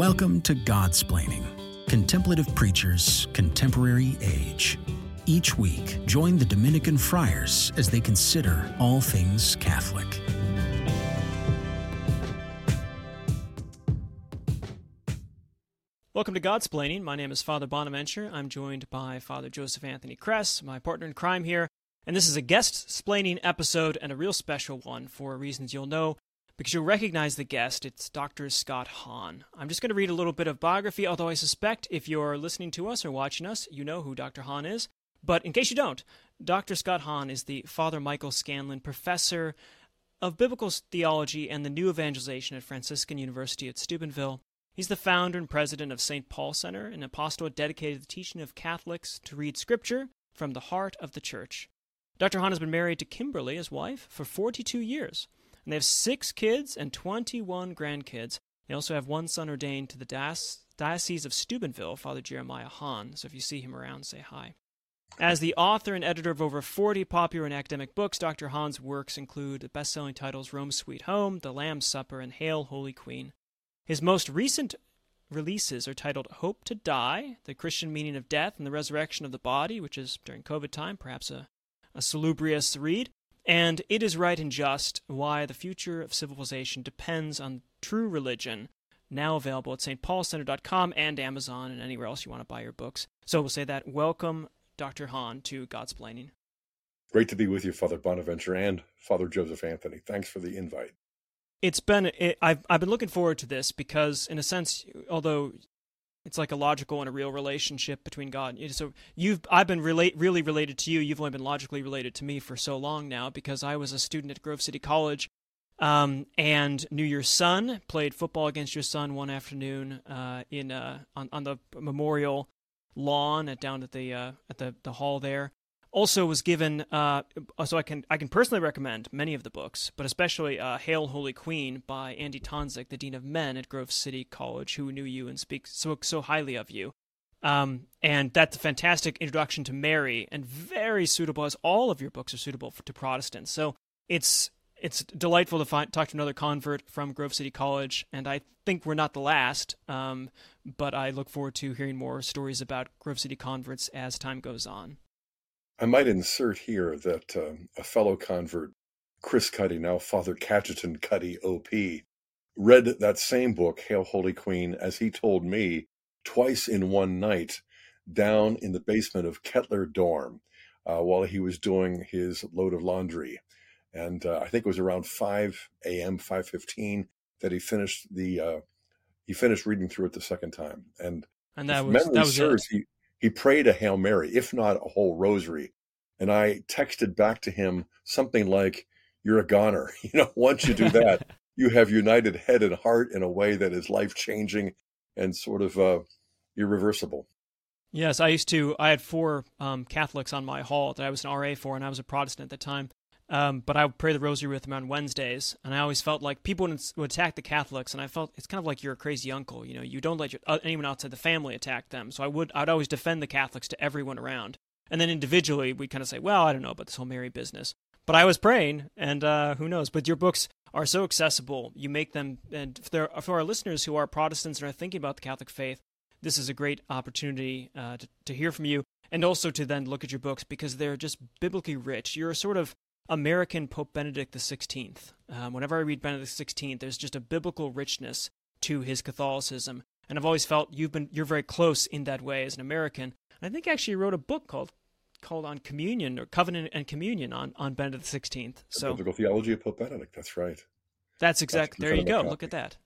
Welcome to Godsplaining Contemplative Preachers, Contemporary Age. Each week, join the Dominican friars as they consider all things Catholic. Welcome to Godsplaining. My name is Father Bonaventure. I'm joined by Father Joseph Anthony Kress, my partner in crime here, and this is a guest splaining episode and a real special one for reasons you'll know because you'll recognize the guest. It's Dr. Scott Hahn. I'm just going to read a little bit of biography, although I suspect if you're listening to us or watching us, you know who Dr. Hahn is. But in case you don't, Dr. Scott Hahn is the Father Michael Scanlon Professor of Biblical Theology and the New Evangelization at Franciscan University at Steubenville. He's the founder and president of St. Paul Center, an apostolate dedicated to the teaching of Catholics to read Scripture from the heart of the Church. Dr. Hahn has been married to Kimberly, his wife, for 42 years, and they have six kids and 21 grandkids. They also have one son ordained to the Diocese of Steubenville, Father Jeremiah Hahn. So if you see him around, say hi. As the author and editor of over 40 popular and academic books, Dr. Hahn's works include the best selling titles Rome Sweet Home, The Lamb's Supper, and Hail, Holy Queen. His most recent releases are titled Hope to Die, The Christian Meaning of Death and the Resurrection of the Body, which is during COVID time, perhaps a, a salubrious read, and It is Right and Just Why the Future of Civilization Depends on True Religion, now available at stpaulcenter.com and Amazon and anywhere else you want to buy your books. So we'll say that. Welcome, Dr. Hahn, to Godsplaining. Great to be with you, Father Bonaventure and Father Joseph Anthony. Thanks for the invite it's been it, I've I've been looking forward to this because in a sense although it's like a logical and a real relationship between God. So you've I've been relate really related to you. You've only been logically related to me for so long now because I was a student at Grove City College, um, and knew your son. Played football against your son one afternoon uh, in uh, on on the memorial lawn at down at the uh, at the the hall there also was given uh, so I can I can personally recommend many of the books, but especially uh, "Hail Holy Queen" by Andy Tonzik, the dean of men at Grove City College, who knew you and speaks so so highly of you. Um, and that's a fantastic introduction to Mary, and very suitable as all of your books are suitable for, to Protestants. So it's it's delightful to find, talk to another convert from Grove City College, and I think we're not the last. Um, but I look forward to hearing more stories about Grove City converts as time goes on. I might insert here that um, a fellow convert, Chris Cuddy, now Father Cajetan Cuddy, OP, read that same book, Hail Holy Queen, as he told me, twice in one night down in the basement of Ketler Dorm uh, while he was doing his load of laundry. And uh, I think it was around 5 a.m., 5.15 that he finished the uh, he finished reading through it the second time. And, and that was, that was serves, he, he prayed a Hail Mary, if not a whole rosary. And I texted back to him something like, You're a goner. You know, once you do that, you have united head and heart in a way that is life changing and sort of uh, irreversible. Yes, I used to. I had four um, Catholics on my hall that I was an RA for, and I was a Protestant at the time. Um, but I would pray the rosary with them on Wednesdays, and I always felt like people would, would, attack the Catholics, and I felt it's kind of like you're a crazy uncle. You know, you don't let your, uh, anyone outside the family attack them. So I would, I'd always defend the Catholics to everyone around, and then individually we'd kind of say, well, I don't know about this whole Mary business, but I was praying, and uh, who knows? But your books are so accessible. You make them, and for, for our listeners who are Protestants and are thinking about the Catholic faith, this is a great opportunity uh, to, to hear from you, and also to then look at your books because they're just biblically rich. You're sort of American Pope Benedict XVI. Um, whenever I read Benedict XVI, there's just a biblical richness to his Catholicism, and I've always felt you've been you're very close in that way as an American. And I think actually wrote a book called called on communion or covenant and communion on on Benedict XVI. So biblical theology of Pope Benedict. That's right. That's exactly. There you go. Copy. Look at that.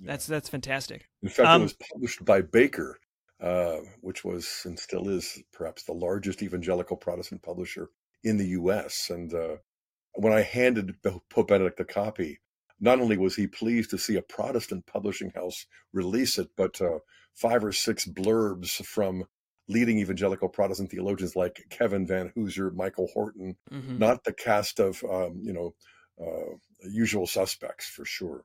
Yeah. That's that's fantastic. In fact, um, it was published by Baker, uh, which was and still is perhaps the largest evangelical Protestant publisher in the U.S. And uh, when I handed Pope Benedict a copy, not only was he pleased to see a Protestant publishing house release it, but uh, five or six blurbs from leading evangelical Protestant theologians like Kevin Vanhoozer, Michael Horton, mm-hmm. not the cast of um, you know uh, usual suspects for sure.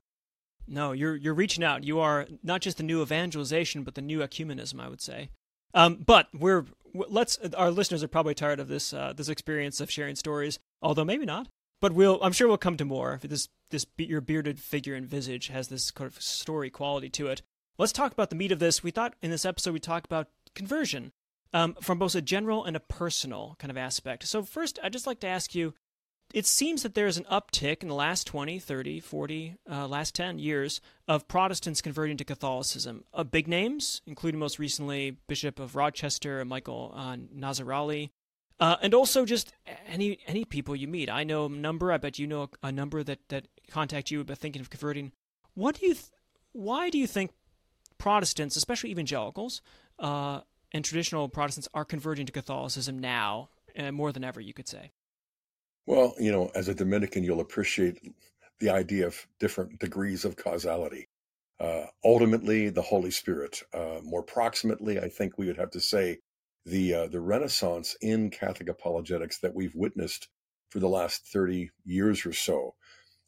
No, you're you're reaching out. You are not just the new evangelization, but the new ecumenism, I would say. Um, but we're let's our listeners are probably tired of this uh, this experience of sharing stories, although maybe not. But we'll I'm sure we'll come to more. This this your bearded figure and visage has this kind of story quality to it. Let's talk about the meat of this. We thought in this episode we talk about conversion um, from both a general and a personal kind of aspect. So, first, I'd just like to ask you it seems that there is an uptick in the last 20, 30, 40, uh, last 10 years of Protestants converting to Catholicism. Uh, big names, including most recently Bishop of Rochester, Michael uh, Nazir-Ali, uh, and also just any any people you meet. I know a number. I bet you know a, a number that that contact you about thinking of converting. What do you? Th- why do you think Protestants, especially evangelicals uh, and traditional Protestants, are converting to Catholicism now uh, more than ever? You could say. Well, you know, as a Dominican, you'll appreciate the idea of different degrees of causality. Uh, ultimately, the Holy Spirit. Uh, more proximately, I think we would have to say the uh, the Renaissance in Catholic apologetics that we've witnessed for the last thirty years or so.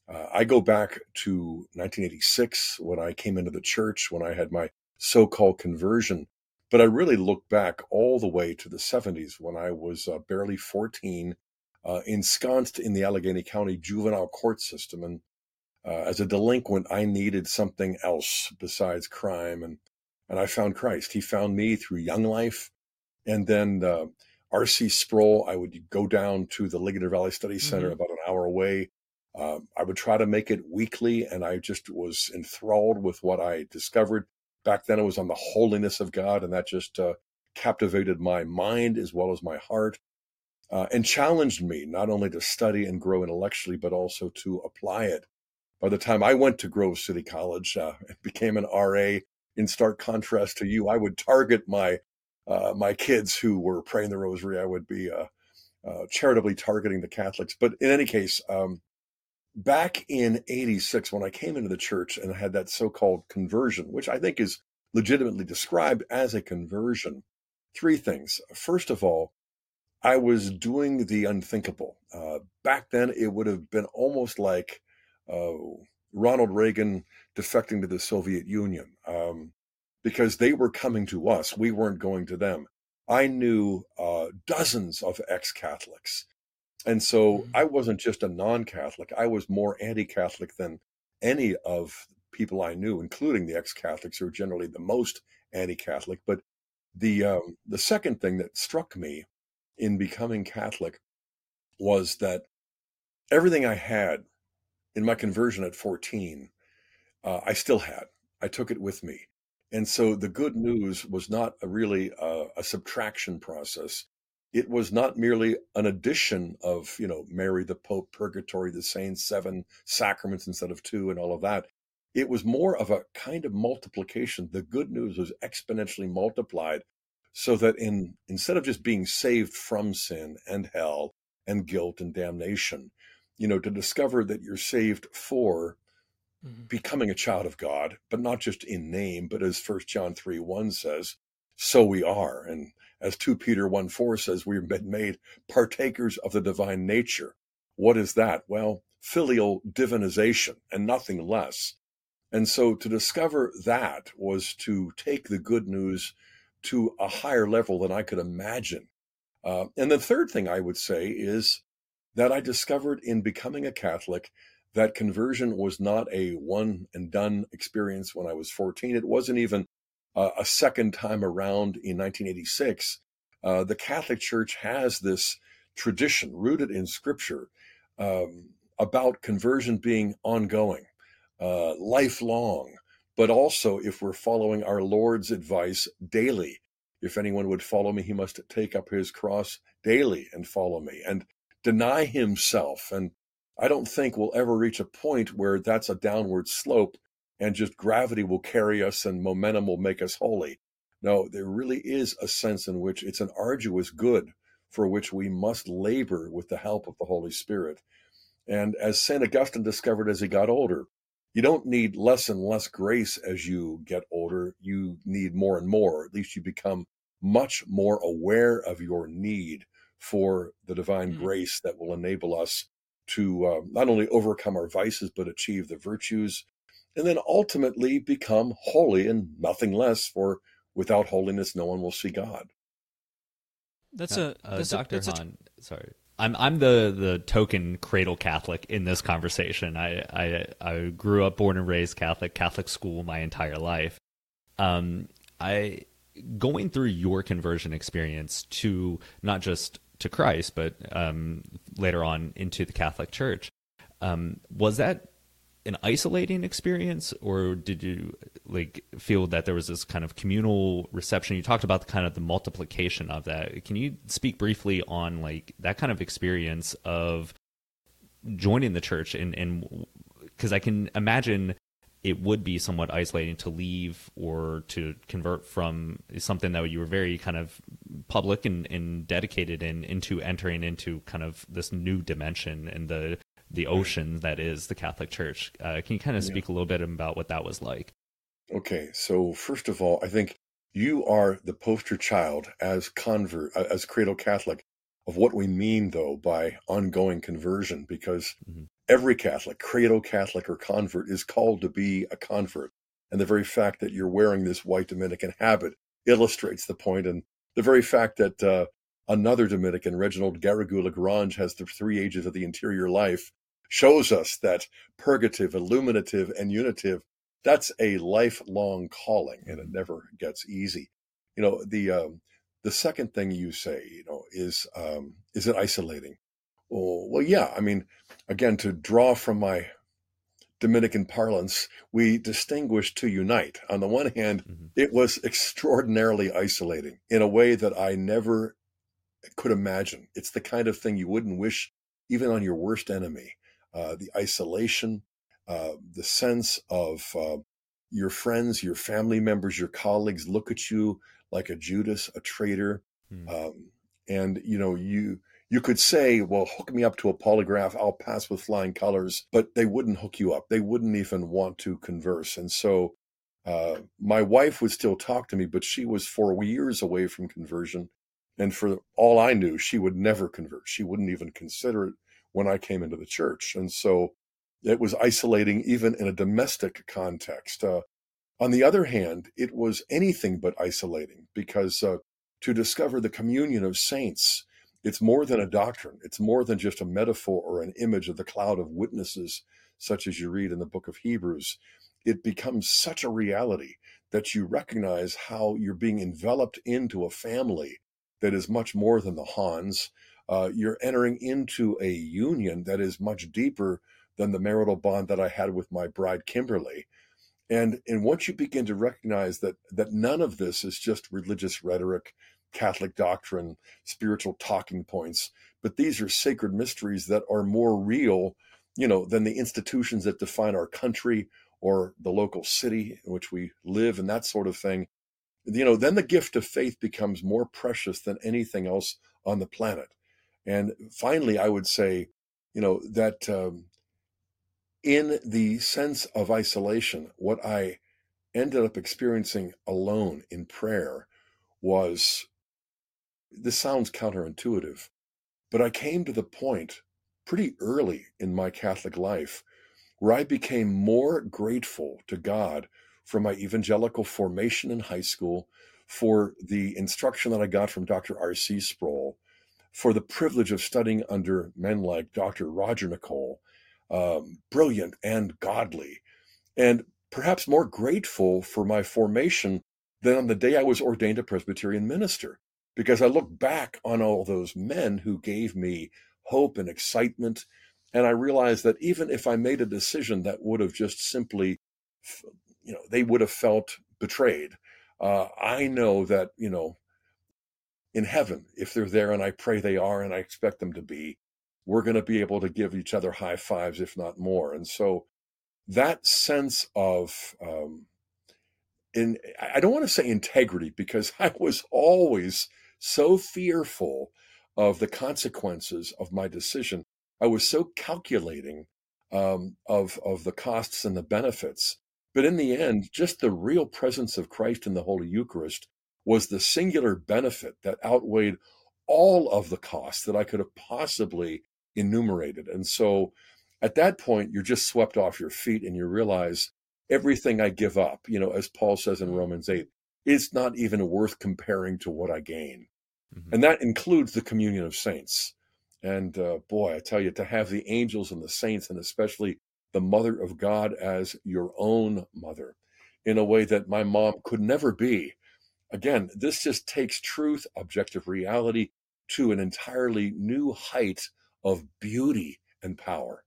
Uh, I go back to 1986 when I came into the church, when I had my so-called conversion. But I really look back all the way to the 70s when I was uh, barely 14 uh, ensconced in the Allegheny County juvenile court system. And uh, as a delinquent, I needed something else besides crime. And, and I found Christ. He found me through Young Life. And then uh, R.C. Sproul, I would go down to the Ligonier Valley Study Center mm-hmm. about an hour away. Uh, I would try to make it weekly, and I just was enthralled with what I discovered. Back then, it was on the holiness of God, and that just uh, captivated my mind as well as my heart uh, and challenged me not only to study and grow intellectually, but also to apply it. By the time I went to Grove City College uh, and became an RA, in stark contrast to you, I would target my uh, my kids who were praying the Rosary. I would be uh, uh, charitably targeting the Catholics. But in any case, um, back in '86, when I came into the church and had that so-called conversion, which I think is legitimately described as a conversion, three things. First of all, I was doing the unthinkable. Uh, back then, it would have been almost like uh, Ronald Reagan defecting to the Soviet Union um, because they were coming to us. We weren't going to them. I knew uh, dozens of ex Catholics. And so mm-hmm. I wasn't just a non Catholic, I was more anti Catholic than any of people I knew, including the ex Catholics, who are generally the most anti Catholic. But the, um, the second thing that struck me in becoming Catholic was that everything I had in my conversion at 14, uh, I still had. I took it with me. And so the good news was not a really uh, a subtraction process. It was not merely an addition of, you know, Mary, the Pope, purgatory, the saints, seven sacraments instead of two, and all of that. It was more of a kind of multiplication. The good news was exponentially multiplied so that in instead of just being saved from sin and hell and guilt and damnation you know to discover that you're saved for mm-hmm. becoming a child of god but not just in name but as first john 3 1 says so we are. And as 2 peter 1 4 says we've been made partakers of the divine nature. What is that? Well filial divinization and nothing less. And so to discover that was to take the good news to a higher level than I could imagine. Uh, and the third thing I would say is that I discovered in becoming a Catholic that conversion was not a one and done experience when I was 14. It wasn't even uh, a second time around in 1986. Uh, the Catholic Church has this tradition rooted in Scripture um, about conversion being ongoing, uh, lifelong, but also if we're following our Lord's advice daily. If anyone would follow me, he must take up his cross daily and follow me and deny himself. And I don't think we'll ever reach a point where that's a downward slope and just gravity will carry us and momentum will make us holy. No, there really is a sense in which it's an arduous good for which we must labor with the help of the Holy Spirit. And as St. Augustine discovered as he got older, you don't need less and less grace as you get older. You need more and more. At least you become much more aware of your need for the divine mm-hmm. grace that will enable us to uh, not only overcome our vices, but achieve the virtues, and then ultimately become holy and nothing less. For without holiness, no one will see God. That's uh, a that's Dr. A, that's Hahn. A... Sorry, I'm I'm the the token cradle Catholic in this conversation. I I I grew up born and raised Catholic, Catholic school my entire life. Um, I going through your conversion experience to not just to Christ, but um, later on into the Catholic Church. Um, was that an isolating experience, or did you like feel that there was this kind of communal reception? You talked about the kind of the multiplication of that. Can you speak briefly on like that kind of experience of joining the church and and because I can imagine it would be somewhat isolating to leave or to convert from something that you were very kind of public and, and dedicated in into entering into kind of this new dimension and the the ocean that is the Catholic Church. Uh, can you kind of speak yeah. a little bit about what that was like? Okay, so first of all, I think you are the poster child as convert as cradle Catholic of what we mean though by ongoing conversion because mm-hmm. every Catholic, cradle Catholic or convert is called to be a convert. And the very fact that you're wearing this white Dominican habit illustrates the point. And the very fact that uh, another Dominican, Reginald Garrigou Lagrange, has the three ages of the interior life shows us that purgative, illuminative, and unitive, that's a lifelong calling and it mm-hmm. never gets easy. You know, the um, the second thing you say, you know, is um, is it isolating? Well, well, yeah. I mean, again, to draw from my Dominican parlance, we distinguish to unite. On the one hand, mm-hmm. it was extraordinarily isolating in a way that I never could imagine. It's the kind of thing you wouldn't wish even on your worst enemy. Uh, the isolation, uh, the sense of uh, your friends, your family members, your colleagues look at you like a Judas, a traitor, hmm. um, and you know you you could say, well, hook me up to a polygraph, I'll pass with flying colors, but they wouldn't hook you up. They wouldn't even want to converse, and so. Uh, my wife would still talk to me, but she was four years away from conversion. And for all I knew, she would never convert. She wouldn't even consider it when I came into the church. And so it was isolating even in a domestic context. Uh, on the other hand, it was anything but isolating because uh, to discover the communion of saints, it's more than a doctrine. It's more than just a metaphor or an image of the cloud of witnesses, such as you read in the book of Hebrews. It becomes such a reality that you recognize how you're being enveloped into a family that is much more than the Hahns, uh, you're entering into a union that is much deeper than the marital bond that I had with my bride Kimberly. And and once you begin to recognize that that none of this is just religious rhetoric, Catholic doctrine, spiritual talking points, but these are sacred mysteries that are more real, you know, than the institutions that define our country or the local city in which we live and that sort of thing. You know, then the gift of faith becomes more precious than anything else on the planet. And finally, I would say, you know, that um, in the sense of isolation, what I ended up experiencing alone in prayer was this sounds counterintuitive, but I came to the point pretty early in my Catholic life where I became more grateful to God for my evangelical formation in high school, for the instruction that I got from Dr. R.C. Sproul, for the privilege of studying under men like Dr. Roger Nicole, um, brilliant and godly, and perhaps more grateful for my formation than on the day I was ordained a Presbyterian minister, because I look back on all those men who gave me hope and excitement. And I realized that even if I made a decision that would have just simply, you know, they would have felt betrayed. Uh, I know that, you know, in heaven, if they're there, and I pray they are, and I expect them to be, we're going to be able to give each other high fives, if not more. And so that sense of, um, in, I don't want to say integrity because I was always so fearful of the consequences of my decision. I was so calculating um, of of the costs and the benefits. But in the end, just the real presence of Christ in the Holy Eucharist was the singular benefit that outweighed all of the costs that I could have possibly enumerated. And so at that point, you're just swept off your feet and you realize everything I give up, you know, as Paul says in Romans 8, is not even worth comparing to what I gain. Mm-hmm. And that includes the communion of saints. And uh, boy, I tell you, to have the angels and the saints, and especially the mother of God as your own mother, in a way that my mom could never be. Again, this just takes truth, objective reality to an entirely new height of beauty and power.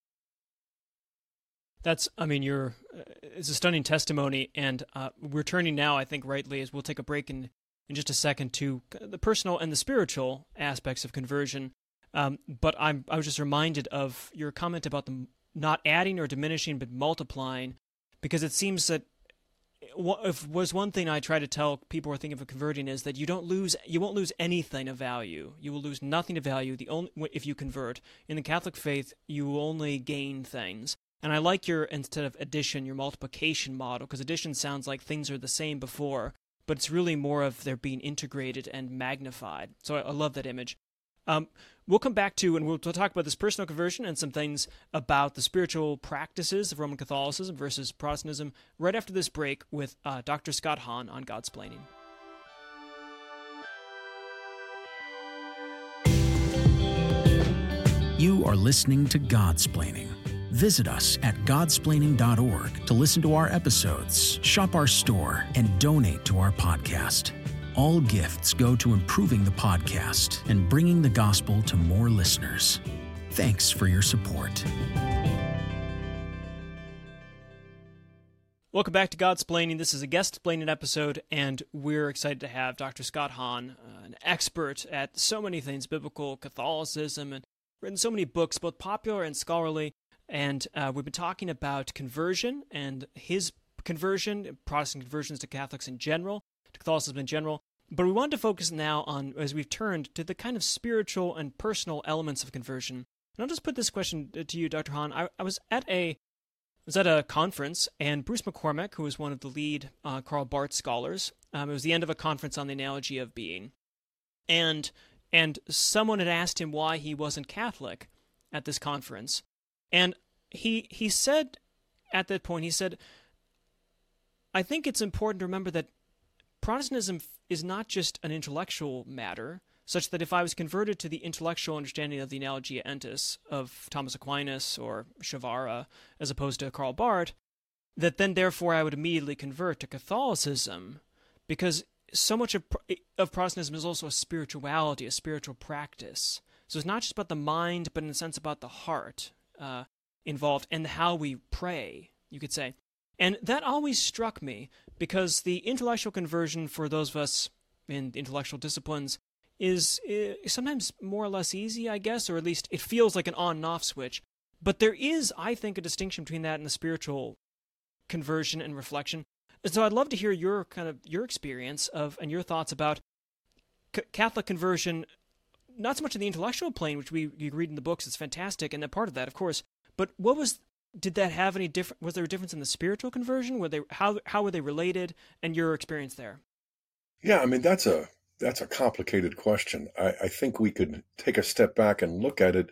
That's, I mean, you're, uh, it's a stunning testimony. And uh, we're turning now, I think, rightly, as we'll take a break in, in just a second, to the personal and the spiritual aspects of conversion. Um, but I'm, I was just reminded of your comment about the not adding or diminishing, but multiplying, because it seems that if was one thing I try to tell people who are thinking of converting is that you don't lose, you won't lose anything of value. You will lose nothing of value. The only if you convert in the Catholic faith, you only gain things. And I like your instead of addition, your multiplication model, because addition sounds like things are the same before, but it's really more of they're being integrated and magnified. So I, I love that image. Um, we'll come back to and we'll, talk about this personal conversion and some things about the spiritual practices of Roman Catholicism versus Protestantism right after this break with uh, Dr. Scott Hahn on Godsplaining. You are listening to Godsplaining. Visit us at godsplaining.org to listen to our episodes, shop our store, and donate to our podcast. All gifts go to improving the podcast and bringing the gospel to more listeners. Thanks for your support. Welcome back to Godsplaining. This is a Guestsplaining episode, and we're excited to have Dr. Scott Hahn, uh, an expert at so many things biblical, Catholicism, and written so many books, both popular and scholarly. And uh, we've been talking about conversion and his conversion, Protestant conversions to Catholics in general, to Catholicism in general. But we want to focus now on, as we've turned to the kind of spiritual and personal elements of conversion. And I'll just put this question to you, Dr. Hahn. I, I was at a was at a conference, and Bruce McCormack, who was one of the lead uh, Karl Barth scholars, um, it was the end of a conference on the analogy of being, and and someone had asked him why he wasn't Catholic at this conference, and he he said at that point he said, I think it's important to remember that Protestantism is not just an intellectual matter, such that if I was converted to the intellectual understanding of the Analogia Entis of Thomas Aquinas or Przywara, as opposed to Karl Barth, that then therefore I would immediately convert to Catholicism, because so much of, of Protestantism is also a spirituality, a spiritual practice. So it's not just about the mind, but in a sense about the heart uh, involved and how we pray, you could say. And that always struck me because the intellectual conversion for those of us in intellectual disciplines is, eh, sometimes more or less easy, I guess, or at least it feels like an on and off switch. But there is, I think, a distinction between that and the spiritual conversion and reflection. And so I'd love to hear your kind of your experience of and your thoughts about C- Catholic conversion, not so much in the intellectual plane, which we you read in the books, it's fantastic, and a part of that, of course. But what was did that have any different? Was there a difference in the spiritual conversion? Were they how how were they related? And your experience there? Yeah, I mean that's a that's a complicated question. I, I think we could take a step back and look at it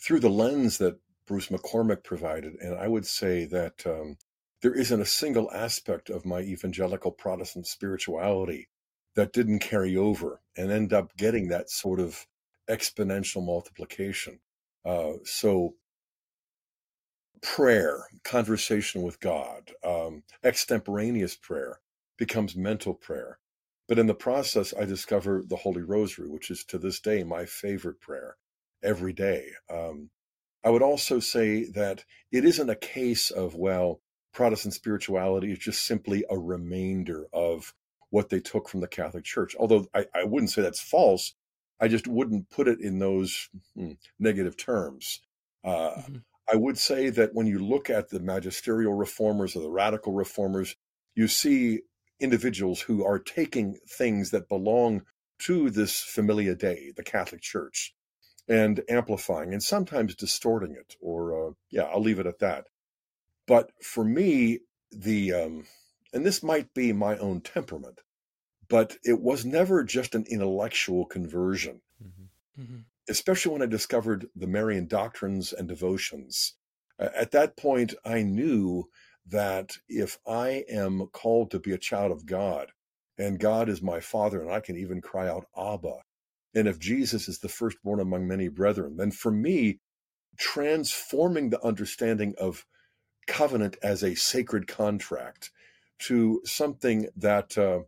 through the lens that Bruce McCormack provided, and I would say that um, there isn't a single aspect of my evangelical Protestant spirituality that didn't carry over and end up getting that sort of exponential multiplication. Uh, so prayer, conversation with God, um, extemporaneous prayer becomes mental prayer. But in the process, I discover the Holy Rosary, which is to this day my favorite prayer every day. Um, I would also say that it isn't a case of, well, Protestant spirituality is just simply a remainder of what they took from the Catholic Church. Although I, I wouldn't say that's false, I just wouldn't put it in those hmm, negative terms. Uh, mm-hmm. I would say that when you look at the magisterial reformers or the radical reformers, you see individuals who are taking things that belong to this familia dei, the Catholic Church, and amplifying and sometimes distorting it. Or, uh, yeah, I'll leave it at that. But for me, the, um, and this might be my own temperament, but it was never just an intellectual conversion. Mm-hmm. Mm-hmm especially when I discovered the Marian doctrines and devotions. At that point, I knew that if I am called to be a child of God, and God is my Father, and I can even cry out, Abba, and if Jesus is the firstborn among many brethren, then for me, transforming the understanding of covenant as a sacred contract to something that uh,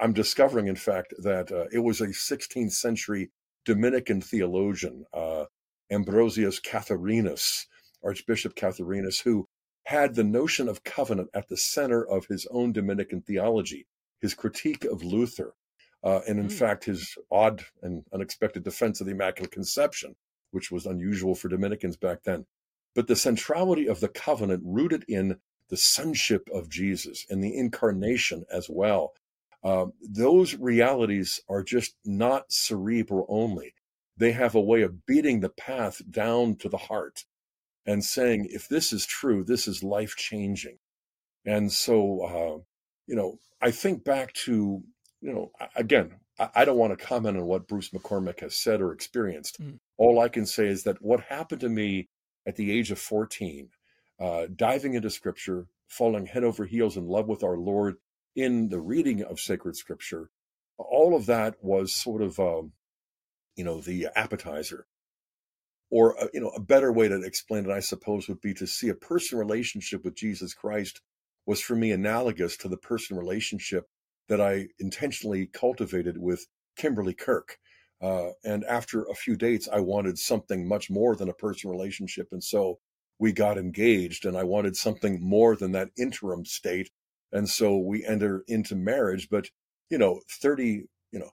I'm, discovering, in fact, that uh, it was a 16th century Dominican theologian, uh, Ambrosius Catharinus, Archbishop Catharinus, who had the notion of covenant at the center of his own Dominican theology, his critique of Luther, uh, and in mm. fact, his odd and unexpected defense of the Immaculate Conception, which was unusual for Dominicans back then. But the centrality of the covenant rooted in the sonship of Jesus and the incarnation as well. Uh, those realities are just not cerebral only. They have a way of beating the path down to the heart and saying, if this is true, this is life changing. And so, uh, you know, I think back to you know, again, I don't want to comment on what Bruce McCormack has said or experienced. Mm. All I can say is that what happened to me at the age of 14, uh, diving into scripture, falling head over heels in love with our Lord in the reading of sacred scripture, all of that was sort of, um, you know, the appetizer. Or, uh, you know, a better way to explain it, I suppose, would be to see a person relationship with Jesus Christ was for me analogous to the person relationship that I intentionally cultivated with Kimberly Kirk. Uh, and after a few dates, I wanted something much more than a personal relationship. And so we got engaged, and I wanted something more than that interim state. And so we enter into marriage. But, you know, 30, you know,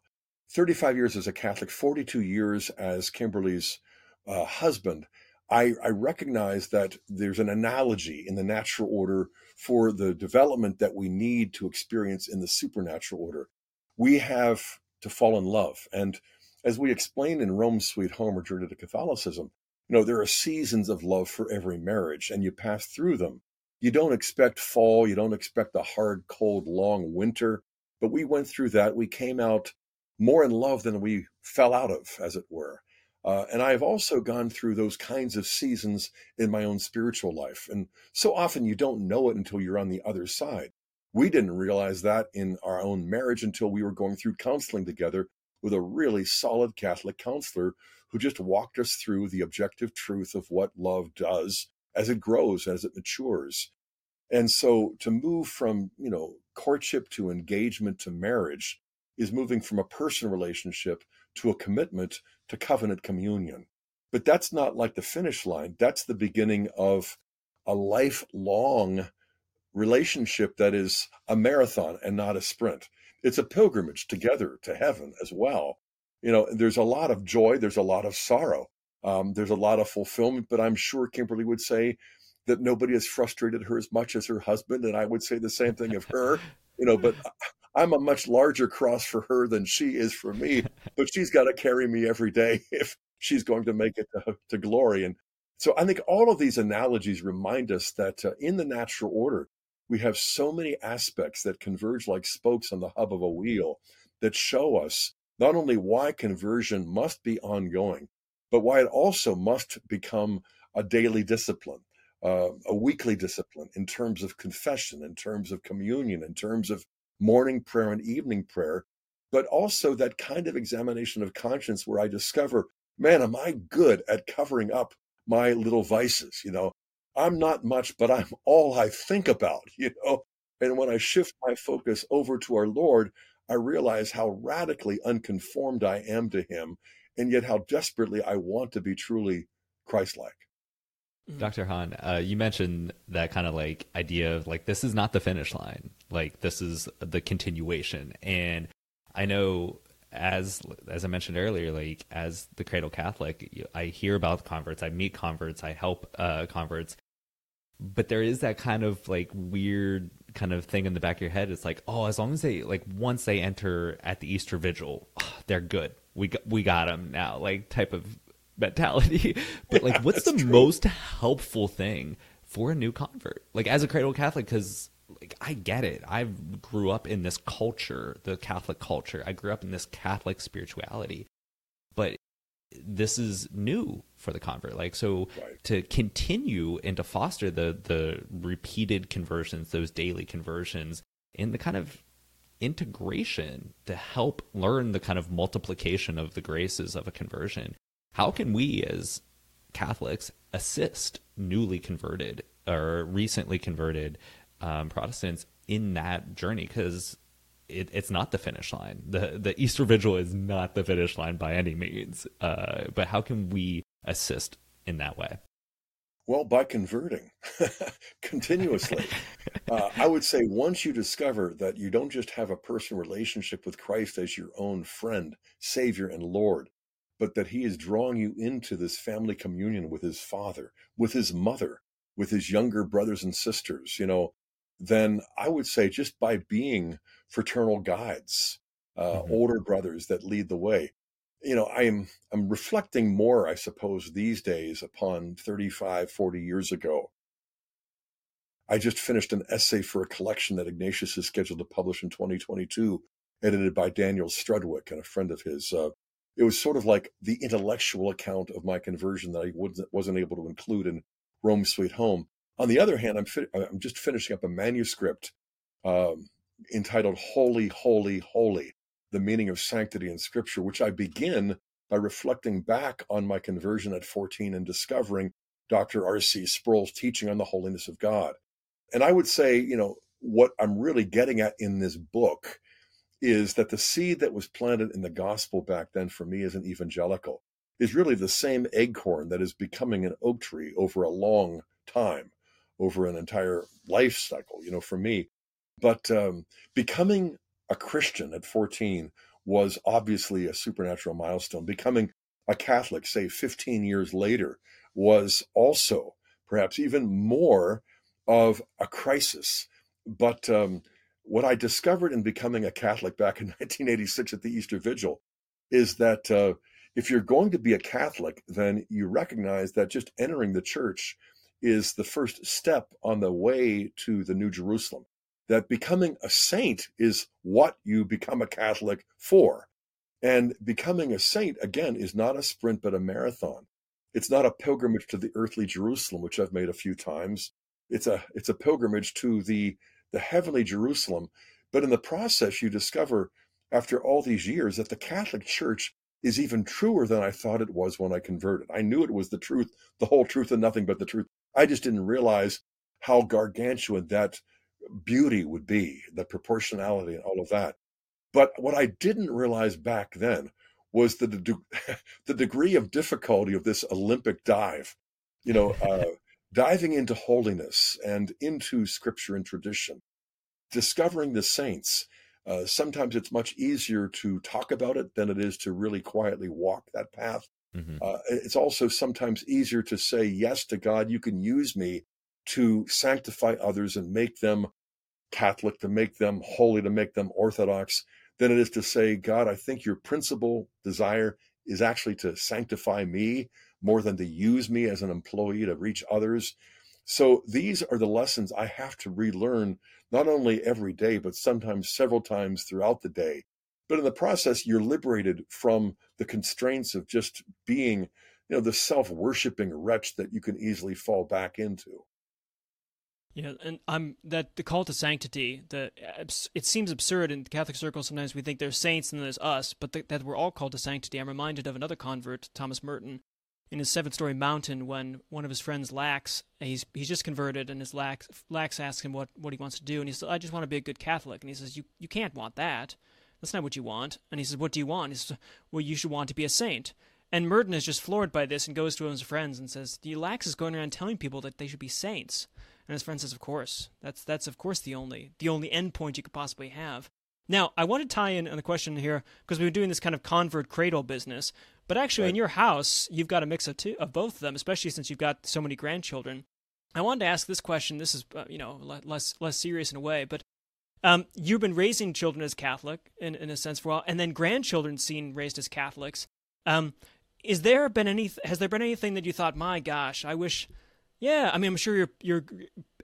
35 years as a Catholic, 42 years as Kimberly's uh, husband, I, I recognize that there's an analogy in the natural order for the development that we need to experience in the supernatural order. We have to fall in love. And as we explained in Rome Sweet Home or Journey to Catholicism, you know, there are seasons of love for every marriage, and you pass through them. You don't expect fall, you don't expect a hard, cold, long winter, but we went through that. We came out more in love than we fell out of, as it were. Uh, and I've also gone through those kinds of seasons in my own spiritual life. And so often you don't know it until you're on the other side. We didn't realize that in our own marriage until we were going through counseling together with a really solid Catholic counselor who just walked us through the objective truth of what love does as it grows, as it matures. And so to move from, you know, courtship to engagement to marriage is moving from a personal relationship to a commitment to covenant communion. But that's not like the finish line. That's the beginning of a lifelong relationship that is a marathon and not a sprint. It's a pilgrimage together to heaven as well. You know, there's a lot of joy, there's a lot of sorrow, um, there's a lot of fulfillment, but I'm sure Kimberly would say that nobody has frustrated her as much as her husband. And I would say the same thing of her, you know, but I'm a much larger cross for her than she is for me, but she's got to carry me every day if she's going to make it to, to glory. And so I think all of these analogies remind us that uh, in the natural order, we have so many aspects that converge like spokes on the hub of a wheel that show us not only why conversion must be ongoing, but why it also must become a daily discipline, uh, a weekly discipline in terms of confession, in terms of communion, in terms of morning prayer and evening prayer, but also that kind of examination of conscience where I discover, man, am I good at covering up my little vices? You know, I'm not much, but I'm all I think about, you know. And when I shift my focus over to our Lord, I realize how radically unconformed I am to Him, and yet how desperately I want to be truly Christ like. Mm-hmm. Dr. Hahn, uh, you mentioned that kind of like idea of like this is not the finish line, like this is the continuation. And I know as as I mentioned earlier, like as the cradle Catholic, I hear about converts, I meet converts, I help uh, converts, but there is that kind of like weird kind of thing in the back of your head. It's like, oh, as long as they like once they enter at the Easter Vigil, oh, they're good. We got, we got them now, like type of mentality. but like, what's the true. most helpful thing for a new convert? Like as a cradle Catholic, because like I get it. I grew up in this culture, the Catholic culture. I grew up in this Catholic spirituality, but this is new for the convert. Like so, right. to continue and to foster the the repeated conversions, those daily conversions, in the kind of integration to help learn the kind of multiplication of the graces of a conversion how can we as Catholics assist newly converted or recently converted um, Protestants in that journey because it, it's not the finish line. The the Easter Vigil is not the finish line by any means. Uh, but how can we assist in that way? Well, by converting continuously. uh, I would say once you discover that you don't just have a personal relationship with Christ as your own friend, Savior, and Lord, but that He is drawing you into this family communion with His Father, with His mother, with His younger brothers and sisters, you know, then I would say just by being fraternal guides, uh, mm-hmm. older brothers that lead the way, you know i'm i'm reflecting more i suppose these days upon 35 40 years ago i just finished an essay for a collection that ignatius is scheduled to publish in 2022 edited by daniel strudwick and a friend of his uh, it was sort of like the intellectual account of my conversion that i wasn't, wasn't able to include in rome sweet home on the other hand i'm, fi- I'm just finishing up a manuscript um, entitled holy holy holy the meaning of sanctity in Scripture, which I begin by reflecting back on my conversion at 14 and discovering Dr. R.C. Sproul's teaching on the holiness of God. And I would say, you know, what I'm really getting at in this book is that the seed that was planted in the gospel back then for me as an evangelical is really the same acorn that is becoming an oak tree over a long time, over an entire life cycle, you know, for me. But um, becoming a Christian at 14 was obviously a supernatural milestone. Becoming a Catholic, say 15 years later, was also perhaps even more of a crisis. But um, what I discovered in becoming a Catholic back in 1986 at the Easter Vigil is that uh, if you're going to be a Catholic, then you recognize that just entering the church is the first step on the way to the New Jerusalem that becoming a saint is what you become a Catholic for. And becoming a saint, again, is not a sprint, but a marathon. It's not a pilgrimage to the earthly Jerusalem, which I've made a few times. It's a it's a pilgrimage to the the heavenly Jerusalem. But in the process, you discover after all these years that the Catholic Church is even truer than I thought it was when I converted. I knew it was the truth, the whole truth, and nothing but the truth. I just didn't realize how gargantuan that beauty would be, the proportionality and all of that. But what I didn't realize back then was the de- the degree of difficulty of this Olympic dive. You know, uh, diving into holiness and into scripture and tradition, discovering the saints. Uh, sometimes it's much easier to talk about it than it is to really quietly walk that path. Mm-hmm. Uh, it's also sometimes easier to say yes to God. You can use me to sanctify others and make them Catholic, to make them holy, to make them Orthodox, than it is to say, God, I think your principal desire is actually to sanctify me more than to use me as an employee to reach others. So these are the lessons I have to relearn, not only every day, but sometimes several times throughout the day. But in the process, you're liberated from the constraints of just being, you know, the self worshiping wretch that you can easily fall back into. Yeah, and I'm that the call to sanctity. The it seems absurd in the Catholic circles. Sometimes we think there's saints and there's us, but the, that we're all called to sanctity. I'm reminded of another convert, Thomas Merton, in his seven-story mountain when one of his friends Lax, he's he's just converted, and his Lax Lax asks him what what he wants to do, and he says, "I just want to be a good Catholic," and he says, "You you can't want that. That's not what you want." And he says, "What do you want?" He says, "Well, you should want to be a saint." And Merton is just floored by this and goes to one of his friends and says, The "Lax is going around telling people that they should be saints." And his friend says, "Of course. That's that's of course the only the only end point you could possibly have." Now, I want to tie in on the question here because we've been doing this kind of convert cradle business, but actually, right. in your house, you've got a mix of two of both of them, especially since you've got so many grandchildren. I wanted to ask this question. This is, uh, you know, less less serious in a way, but um, you've been raising children as Catholic in, in a sense for a while, and then grandchildren seen raised as Catholics. Um, is there been any? Has there been anything that you thought, my gosh, I wish yeah, I mean, I'm sure your your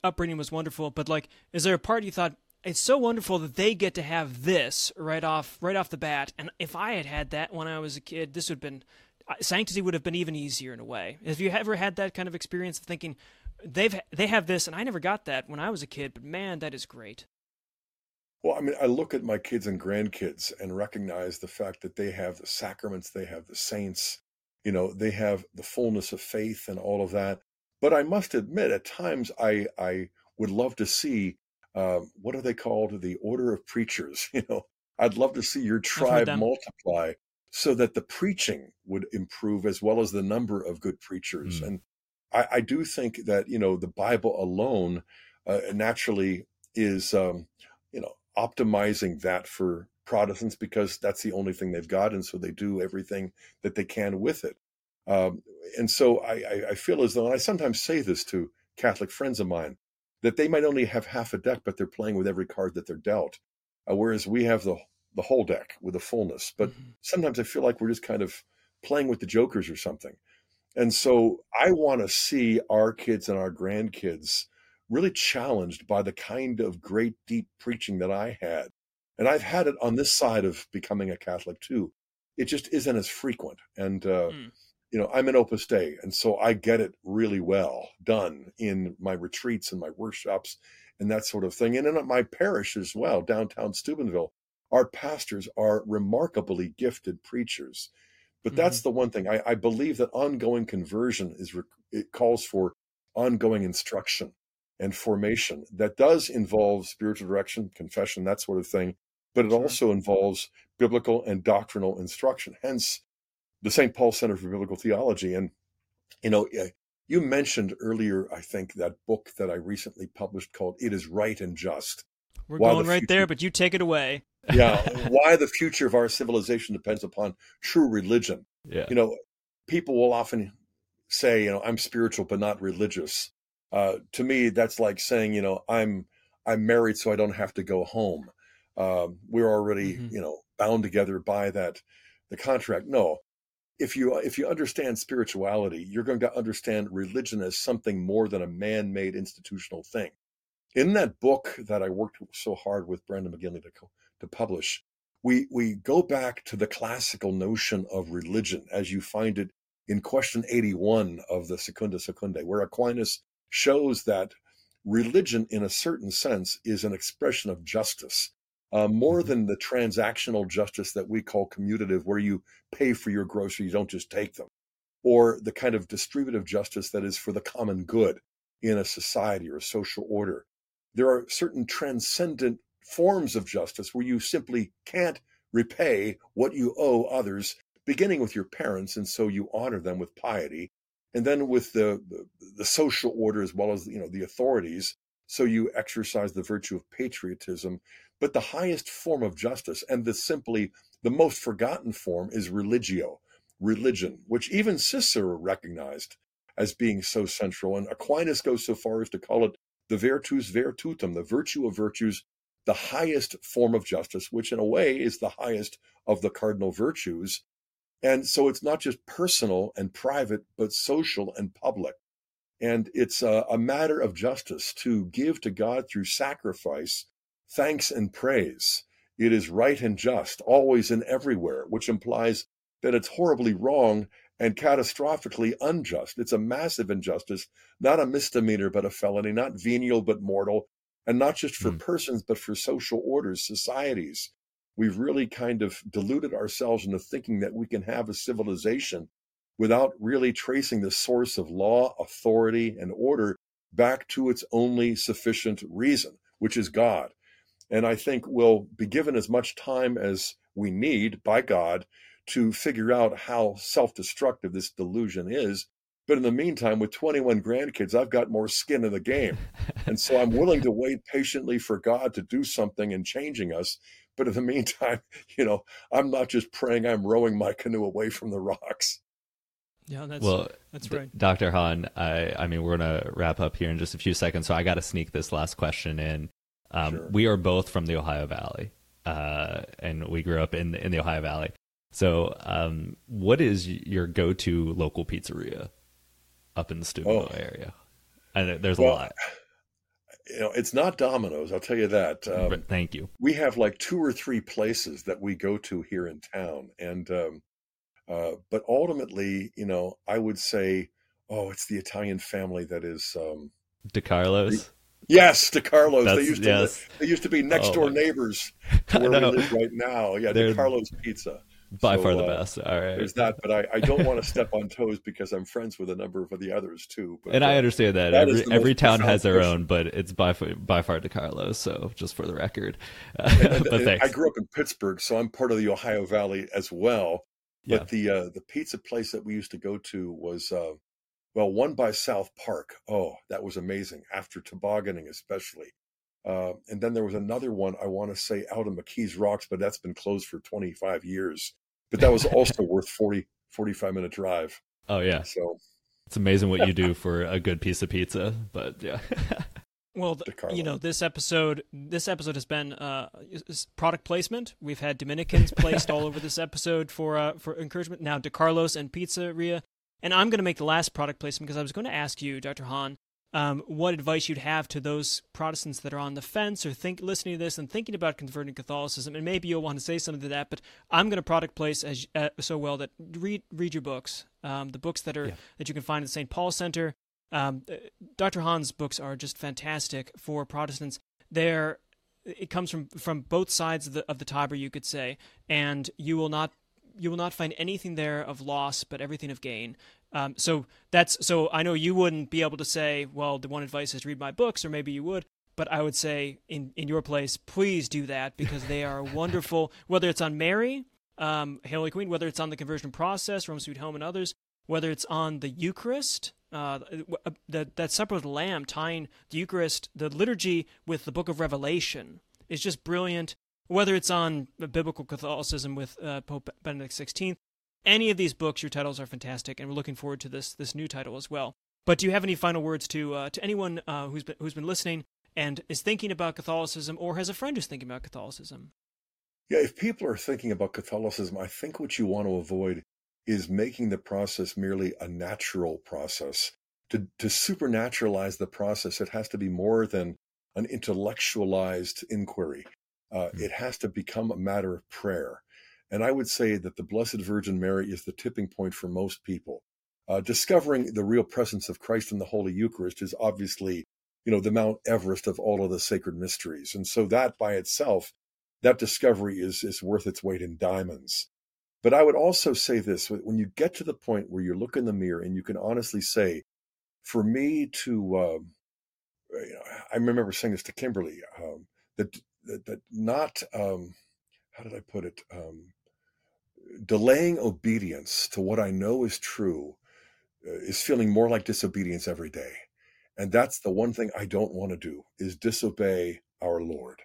upbringing was wonderful, but like, is there a part you thought it's so wonderful that they get to have this right off right off the bat? And if I had had that when I was a kid, this would have been uh, sanctity would have been even easier in a way. Have you ever had that kind of experience of thinking they've they have this and I never got that when I was a kid, but man, that is great. Well, I mean, I look at my kids and grandkids and recognize the fact that they have the sacraments, they have the saints, you know, they have the fullness of faith and all of that. But I must admit, at times I I would love to see um, what are they called? The order of preachers. You know, I'd love to see your tribe multiply so that the preaching would improve as well as the number of good preachers. Mm. And I, I, do think that you know the Bible alone uh, naturally is um, you know optimizing that for Protestants because that's the only thing they've got, and so they do everything that they can with it. Um, and so I, I, feel as though, and I sometimes say this to Catholic friends of mine, that they might only have half a deck, but they're playing with every card that they're dealt, uh, whereas we have the the whole deck with the fullness. But mm-hmm. sometimes I feel like we're just kind of playing with the jokers or something. And so I want to see our kids and our grandkids really challenged by the kind of great deep preaching that I had. And I've had it on this side of becoming a Catholic too. It just isn't as frequent. And uh, mm you know, I'm an Opus Dei, and so I get it really well done in my retreats and my workshops and that sort of thing. And in my parish as well, downtown Steubenville, our pastors are remarkably gifted preachers. But that's mm-hmm. the one thing I, I, believe that ongoing conversion is it calls for ongoing instruction and formation that does involve spiritual direction, confession, that sort of thing. But it sure. also involves biblical and doctrinal instruction. Hence, the St. Paul Center for Biblical Theology. And, you know, eh, you mentioned earlier, I think, that book that I recently published called It is Right and Just. We're going the right future, there, but you take it away. yeah. Why the future of our civilization depends upon true religion. Yeah. You know, people will often say, you know, I'm spiritual but not religious. Uh, to me, that's like saying, you know, I'm I'm married so I don't have to go home. Um, we're already, mm-hmm. you know, bound together by that the contract. No, if you if you understand spirituality, you're going to understand religion as something more than a man-made institutional thing. In that book that I worked so hard with Brandon McGinley to to publish, we we go back to the classical notion of religion as you find it in question 81 of the Secunda Secundae, where Aquinas shows that religion, in a certain sense, is an expression of justice uh, more mm-hmm. than the transactional justice that we call commutative, where you pay for your groceries, you don't just take them, or the kind of distributive justice that is for the common good in a society or a social order. There are certain transcendent forms of justice where you simply can't repay what you owe others, beginning with your parents, and so you honor them with piety, and then with the the, the social order as well as you know the authorities. So you exercise the virtue of patriotism but the highest form of justice, and the simply the most forgotten form, is religio, religion, which even Cicero recognized as being so central. And Aquinas goes so far as to call it the virtus virtutum, the virtue of virtues, the highest form of justice, which in a way is the highest of the cardinal virtues. And so it's not just personal and private, but social and public. And it's a, a matter of justice to give to God through sacrifice thanks and praise. It is right and just, always and everywhere, which implies that it's horribly wrong and catastrophically unjust. It's a massive injustice, not a misdemeanor, but a felony, not venial, but mortal, and not just for mm. persons, but for social orders, societies. We've really kind of deluded ourselves into thinking that we can have a civilization without really tracing the source of law, authority, and order back to its only sufficient reason, which is God. And I think we'll be given as much time as we need by God to figure out how self destructive this delusion is. But in the meantime, with 21 grandkids, I've got more skin in the game. And so I'm willing to wait patiently for God to do something in changing us. But in the meantime, you know, I'm not just praying, I'm rowing my canoe away from the rocks. Yeah, that's well, that's right. Dr. Hahn, I, I mean, we're going to wrap up here in just a few seconds. So I got to sneak this last question in. Um, sure. We are both from the Ohio Valley, uh, and we grew up in in the Ohio Valley. So, um, what is your go to local pizzeria up in the Steubenville oh. area? And there's well, a lot. You know, it's not Domino's. I'll tell you that. Um, Thank you. We have like two or three places that we go to here in town, and um, uh, but ultimately, you know, I would say, oh, it's the Italian family that is um, DiCarlo's. Yes, DiCarlo's. That's, they used to yes. they used to be next oh, door neighbors to where we live right now. Yeah, DiCarlo's Pizza. By So, far the uh, best. All right. There's that, but I, I don't want to step on toes because I'm friends with a number of the others too. But, and I uh, understand that, that every every town has their question. own, but it's by by far DiCarlo. So just for the record, and- but thanks. I grew up in Pittsburgh, so I'm part of the Ohio Valley as well. But the uh, the pizza place that we used to go to was uh, well one by South Park. Oh, that was amazing after tobogganing, especially. Uh, and then there was another one I want to say out of McKees Rocks, but that's been closed for 25 years. But that was also worth 40 45 minute drive. oh yeah, So it's amazing what you do for a good piece of pizza. But yeah, Well, DiCarlo. you know, this episode this episode has been uh, product placement. We've had Dominicans placed all over this episode for uh, for encouragement. Now, DiCarlo's and Pizzeria, and I'm going to make the last product placement because I was going to ask you, Dr. Hahn, um, what advice you'd have to those Protestants that are on the fence or think listening to this and thinking about converting to Catholicism. And maybe you'll want to say something to that, but I'm going to product place as uh, so well that read read your books, um, the books that are Yeah. that you can find at the St. Paul Center. Um, uh, Dr. Hahn's books are just fantastic for Protestants. They're it comes from from both sides of the of the Tiber, you could say, and you will not you will not find anything there of loss, but everything of gain. Um, so that's so I know you wouldn't be able to say, well, the one advice is read my books, or maybe you would, but I would say in in your place, please do that because they are wonderful. Whether it's on Mary, um, Hail Holy Queen, whether it's on the conversion process, Rome Sweet Home, and others, whether it's on the Eucharist, uh, that that supper of the Lamb, tying the Eucharist, the liturgy with the Book of Revelation is just brilliant. Whether it's on biblical Catholicism with uh, Pope Benedict XVI, any of these books, your titles are fantastic, and we're looking forward to this this new title as well. But do you have any final words to uh, to anyone uh, who's been who's been listening and is thinking about Catholicism or has a friend who's thinking about Catholicism? Yeah, if people are thinking about Catholicism, I think what you want to avoid is making the process merely a natural process. To, to supernaturalize the process, it has to be more than an intellectualized inquiry. Uh, Hmm. It has to become a matter of prayer. And I would say that the Blessed Virgin Mary is the tipping point for most people. Uh, discovering the real presence of Christ in the Holy Eucharist is obviously, you know, the Mount Everest of all of the sacred mysteries. And so that by itself that discovery is is worth its weight in diamonds. But I would also say this: when you get to the point where you look in the mirror and you can honestly say, for me to, uh, you know, I remember saying this to Kimberly um, that, that that not um, how did I put it? Um, delaying obedience to what I know is true uh, is feeling more like disobedience every day, and that's the one thing I don't want to do is disobey our Lord.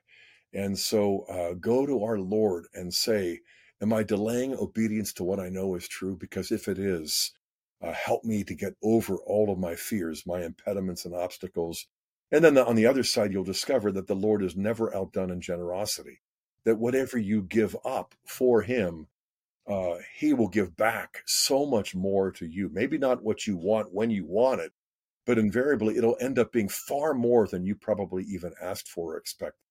And so uh, go to our Lord and say, Am I delaying obedience to what I know is true? Because if it is, uh, help me to get over all of my fears, my impediments and obstacles. And then on the other side, you'll discover that the Lord is never outdone in generosity, that whatever you give up for Him, uh, He will give back so much more to you. Maybe not what you want when you want it, but invariably it'll end up being far more than you probably even asked for or expected.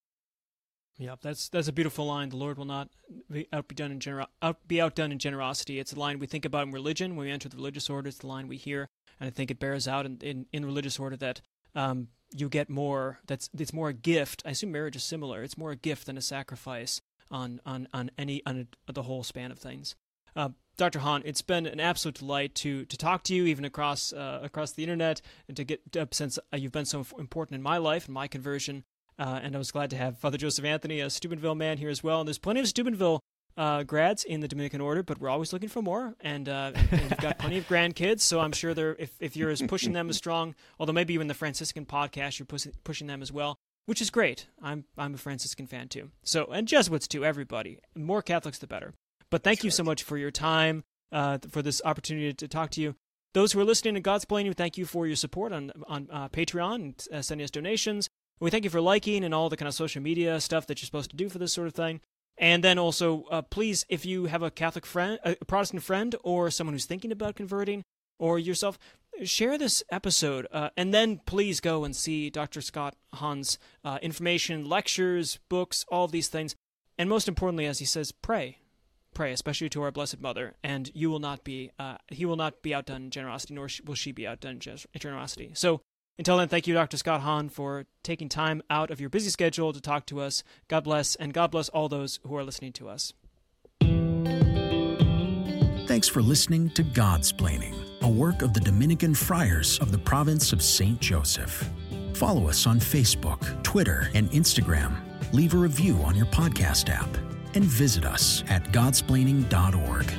Yeah, that's that's a beautiful line. The Lord will not be outdone in out, be outdone in generosity. It's a line we think about in religion when we enter the religious order. It's the line we hear, and I think it bears out in in, in religious order that um, you get more. That's it's more a gift. I assume marriage is similar. It's more a gift than a sacrifice on on on any on the whole span of things. Uh, Dr. Hahn, it's been an absolute delight to to talk to you, even across uh, across the internet, and to get up since uh, you've been so important in my life and my conversion. Uh, and I was glad to have Father Joseph Anthony, a Steubenville man, here as well. And there's plenty of Steubenville uh, grads in the Dominican Order, but we're always looking for more. And, uh, and you've got plenty of grandkids, so I'm sure they're if, if you're as pushing them as strong, although maybe even the Franciscan podcast, you're pushing pushing them as well, which is great. I'm I'm a Franciscan fan too. So and Jesuits too. Everybody, more Catholics the better. But thank you so much for your time, uh, for this opportunity to talk to you. Those who are listening to Godsplaining, we thank you for your support on on uh, Patreon and uh, sending us donations. We thank you for liking and all the kind of social media stuff that you're supposed to do for this sort of thing. And then also, uh, please, if you have a Catholic friend, a Protestant friend, or someone who's thinking about converting, or yourself, share this episode. Uh, and then please go and see Dr. Scott Hahn's uh, information, lectures, books, all these things. And most importantly, as he says, pray. Pray, especially to our Blessed Mother, and you will not be, uh, he will not be outdone in generosity, nor will she be outdone in generosity. So, until then, thank you, Dr. Scott Hahn, for taking time out of your busy schedule to talk to us. God bless, and God bless all those who are listening to us. Thanks for listening to Godsplaining, a work of the Dominican Friars of the province of St. Joseph. Follow us on Facebook, Twitter, and Instagram. Leave a review on your podcast app and visit us at godsplaining.org.